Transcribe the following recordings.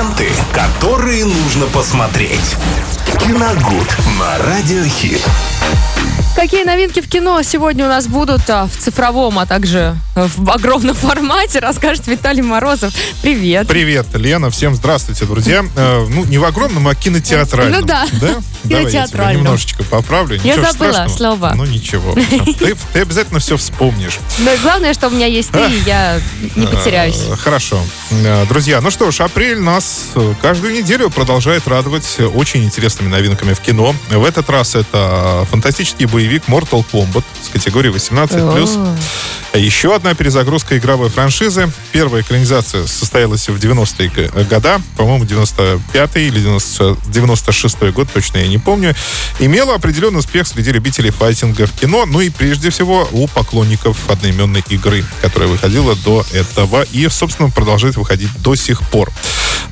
ленты, которые нужно посмотреть. Киногуд на Радиохит. Какие новинки в кино сегодня у нас будут а, в цифровом, а также в огромном формате, расскажет Виталий Морозов. Привет. Привет, Лена. Всем здравствуйте, друзья. Э, ну, не в огромном, а кинотеатральном. Ну да. Да? Давай я тебя Кинотеатральном. немножечко поправлю. Я Ничего забыла слово. Ну, ничего. Ты, ты обязательно все вспомнишь. Но главное, что у меня есть ты, и я не потеряюсь. Э, Хорошо. Э, Друзья, ну что ж, апрель нас э, каждую неделю продолжает радовать очень интересными новинками в кино. В этот раз это фантастический боевик Mortal Kombat с категории 18+. Еще одна перезагрузка игровой франшизы. Первая экранизация состоялась в 90-е г- года, по-моему, 95-й или 90 96-й год, точно я не помню. Имела определенный успех среди любителей файтинга в кино, ну и прежде всего у поклонников одноименной игры, которая выходила до этого и, собственно, продолжает выходить до сих пор.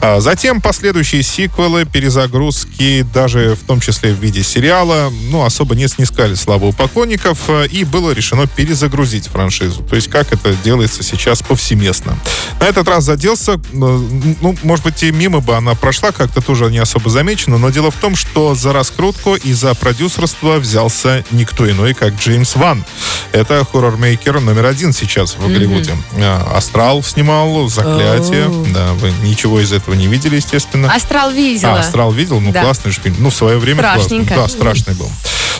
А Затем последующие сиквелы, перезагрузки, даже в том числе в виде сериала, ну, особо не снискали славу у поклонников, э, и было решено перезагрузить франшизу. То есть, как это делается сейчас повсеместно. На этот раз заделся, э, ну, может быть, и мимо бы она прошла, как-то тоже не особо замечено, но дело в том, что за раскрутку и за продюсерство взялся никто иной, как Джеймс Ван. Это хоррор-мейкер номер один сейчас в Голливуде. Э, Астрал снимал, Заклятие. Оу. Да, вы ничего из этого не видели, естественно. Астрал видела. А, Астрал видел? Ну, Да. классный же фильм. Ну, в свое время классный. Да, страшный был.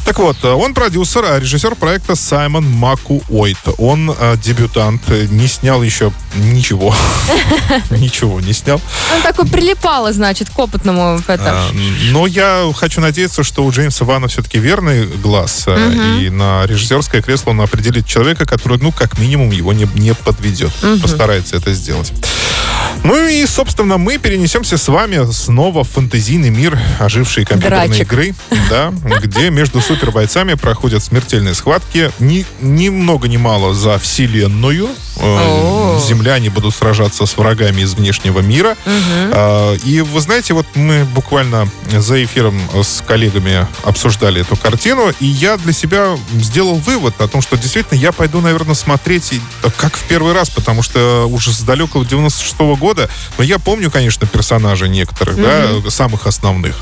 Так вот, э, он продюсер, а режиссер проекта Саймон Макуойт. Он э, дебютант, не снял еще ничего. Ничего не снял. Он такой прилипала, значит, к опытному. А, Но я хочу надеяться, что у Джеймса Вана все-таки верный глаз. э, И на режиссерское кресло он определит человека, который, ну, как минимум, его не подведет. Постарается это сделать. Ну и, собственно, мы перенесемся с вами снова в фэнтезийный мир ожившей компьютерной Драчек. игры, да, где между супербойцами проходят смертельные схватки. Ни, ни много ни мало за вселенную. Э. Земляне будут сражаться с врагами из внешнего мира. А, И вы знаете, вот мы буквально за эфиром с коллегами обсуждали эту картину, и я для себя сделал вывод о том, что действительно я пойду, наверное, смотреть как в первый раз, потому что уже с далекого 96 года, но я помню, конечно, персонажей некоторых, да, самых основных,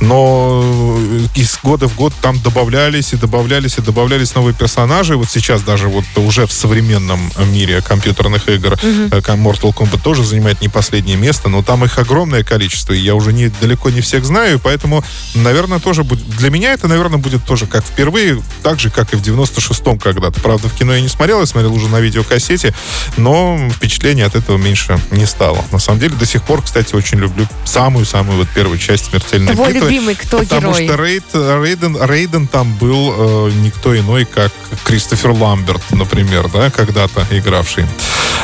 но из года в год там добавлялись и добавлялись и добавлялись новые персонажи. Вот сейчас даже вот уже в современном мире компьютерных игр э, Mortal Kombat тоже занимает не последнее место, но там их огромное количество, и я уже не, далеко не всех знаю, поэтому, наверное, тоже будет... Для меня это, наверное, будет тоже как впервые, так же, как и в 96-м когда-то. Правда, в кино я не смотрел, я смотрел уже на видеокассете, но впечатление от этого меньше не стало. На самом деле, до сих пор, кстати, очень люблю самую-самую вот первую часть «Смертельной Твой битвы». любимый кто Потому герой? что Рейд, Рейден, Рейден там был э, никто иной, как Кристофер Ламберт, например, да, когда-то игравший.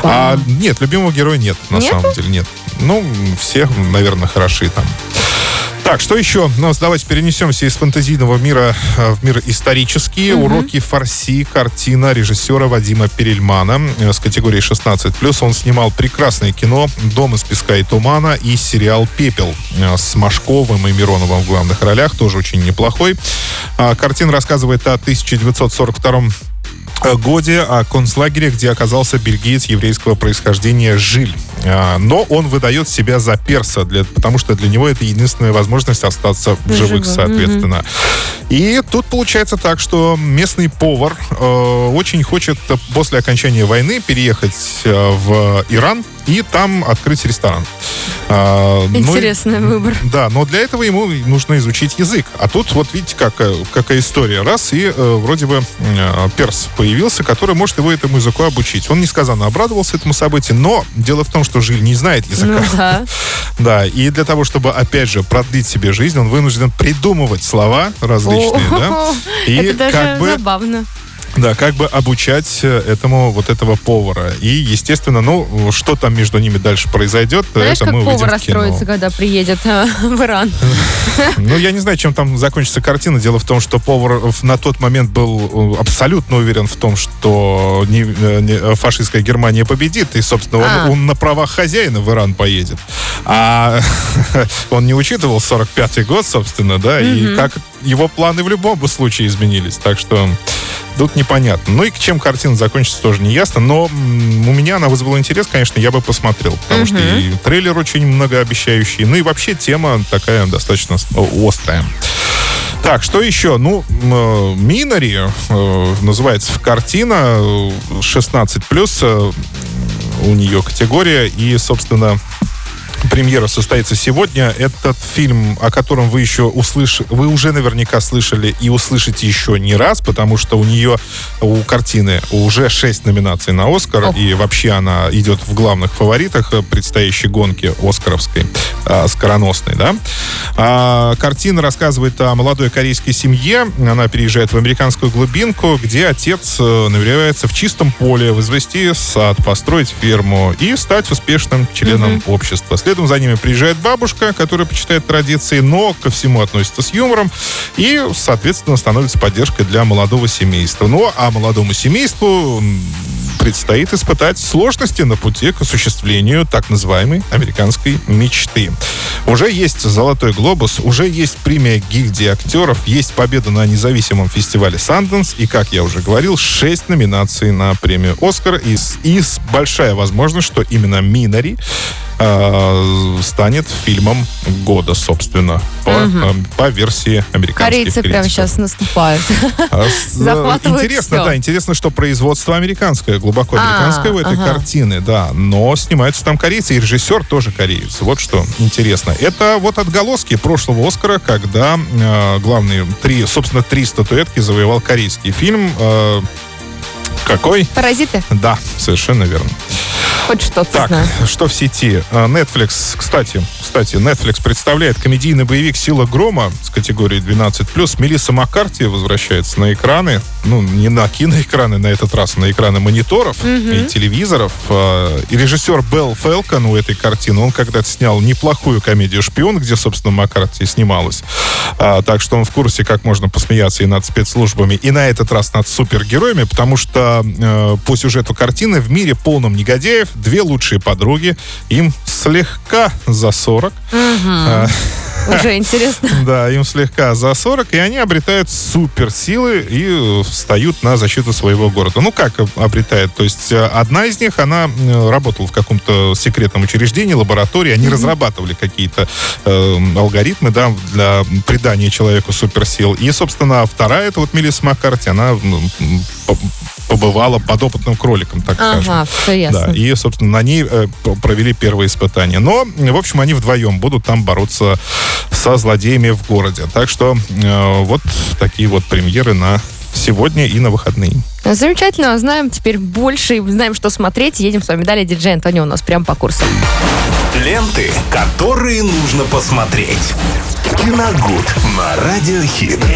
А нет, любимого героя нет, на Нету? самом деле, нет. Ну, все, наверное, хороши там. Так, что еще? Ну, давайте перенесемся из фэнтезийного мира э, в мир исторический. Уроки фарси, картина режиссера Вадима Перельмана э, с категории 16+. Он снимал прекрасное кино «Дом из песка и тумана» и сериал «Пепел» э, с Машковым и Мироновым в главных ролях. Тоже очень неплохой. А, Картина рассказывает о 1942 э, годе о концлагере, где оказался бельгиец еврейского происхождения Жиль. А, Но он выдает себя за перса, для, потому что для него это единственная возможность остаться в живых, соответственно. И тут получается так, что местный повар э, очень хочет после окончания войны переехать э, в Иран и там открыть ресторан. А, ну Интересный выбор. да, но для этого ему нужно изучить язык. А тут вот видите, какая, какая история. Раз, и э, вроде бы э, перс появился, который может его этому языку обучить. Он несказанно обрадовался этому событию, но дело в том, что Жиль не знает языка. Ну да. Да, и для того, чтобы, опять же, продлить себе жизнь, он вынужден придумывать слова различные, да, О, и Это даже как бы забавно. Да, как бы обучать э, этому вот этого повара. И, естественно, ну, что там между ними дальше произойдет, Знаешь, это как мы повар расстроится, когда приедет э, в Иран? Ну, я не знаю, чем там закончится картина. Дело в том, что повар на тот момент был э, абсолютно уверен в том, что не- э, не- фашистская Германия победит, и, собственно, он, А. он на правах хозяина в Иран поедет. А он не учитывал 45-й год, собственно, да, и как его планы в любом случае изменились. Так что тут непонятно. Ну и к чем картина закончится, тоже не ясно. Но у меня она вызвала интерес, конечно, я бы посмотрел. Потому что и трейлер очень многообещающий. Ну и вообще тема такая достаточно острая. Так, что еще? Ну, э, Минари э, называется картина э, 16 плюс у нее категория и, собственно, Премьера состоится сегодня. Этот фильм, о котором вы еще услышали, вы уже наверняка слышали и услышите еще не раз, потому что у нее, у картины уже шесть номинаций на Оскар, Ох. и вообще она идет в главных фаворитах э, предстоящей гонки Оскаровской, э, скороносной, да. А, картина рассказывает о молодой корейской семье. Она переезжает в американскую глубинку, где отец э, намеревается в чистом поле возвести сад, построить ферму и стать успешным членом общества. Следом за ними приезжает бабушка, которая почитает традиции, но ко всему относится с юмором и, соответственно, становится поддержкой для молодого семейства. Ну, а молодому семейству предстоит испытать сложности на пути к осуществлению так называемой американской мечты. Уже есть «Золотой глобус», уже есть премия гильдии актеров, есть победа на независимом фестивале «Санденс», и, как я уже говорил, шесть номинаций на премию «Оскар», и, и большая возможность, что именно «Минари» э, станет фильмом года, собственно, по, э, по версии американских Корейцы прямо критиков. сейчас наступают. А Захватывают Интересно, всё. да, интересно, что производство американское, глубоко А, американское у этой ага. картины, да. Но снимаются там корейцы, и режиссер тоже кореец. Вот что интересно. Это вот отголоски прошлого Оскара, когда э, главные три, собственно, три статуэтки завоевал корейский фильм. э, какой? Паразиты? Да, совершенно верно. Хоть что-то Так, знаю. что в сети? А, Netflix, кстати, кстати, Netflix представляет комедийный боевик «Сила грома» с категории 12+. Мелисса Маккарти возвращается на экраны, ну, не на киноэкраны на этот раз, а на экраны мониторов и телевизоров. А, И режиссер Белл Фелкон у этой картины, он когда-то снял неплохую комедию «Шпион», где, собственно, Маккарти снималась. Так что он в курсе, как можно посмеяться и над спецслужбами, и на этот раз над супергероями, потому что э, по сюжету картины в мире полном негодяев две лучшие подруги, им слегка за 40. А, Уже интересно. да, им слегка за 40, и они обретают суперсилы и э, встают на защиту своего города. Ну, как об- обретает? То есть э, одна из них, она э, работала в каком-то секретном учреждении, лаборатории, они разрабатывали какие-то э, алгоритмы, да, для придания человеку суперсил. И, собственно, вторая, это вот Мелисса Маккарти, она побывала подопытным кроликом, так скажем. Ага, все ясно. Да, и, собственно, на ней э, провели первые испытания. Но, в общем, они вдвоем будут там бороться со злодеями в городе. Так что э, вот такие вот премьеры на сегодня и на выходные. Замечательно, знаем теперь больше, и знаем, что смотреть. Едем с вами далее. Диджей Антонио у нас прям по курсу. Ленты, которые нужно посмотреть. Киногуд на Радиохит.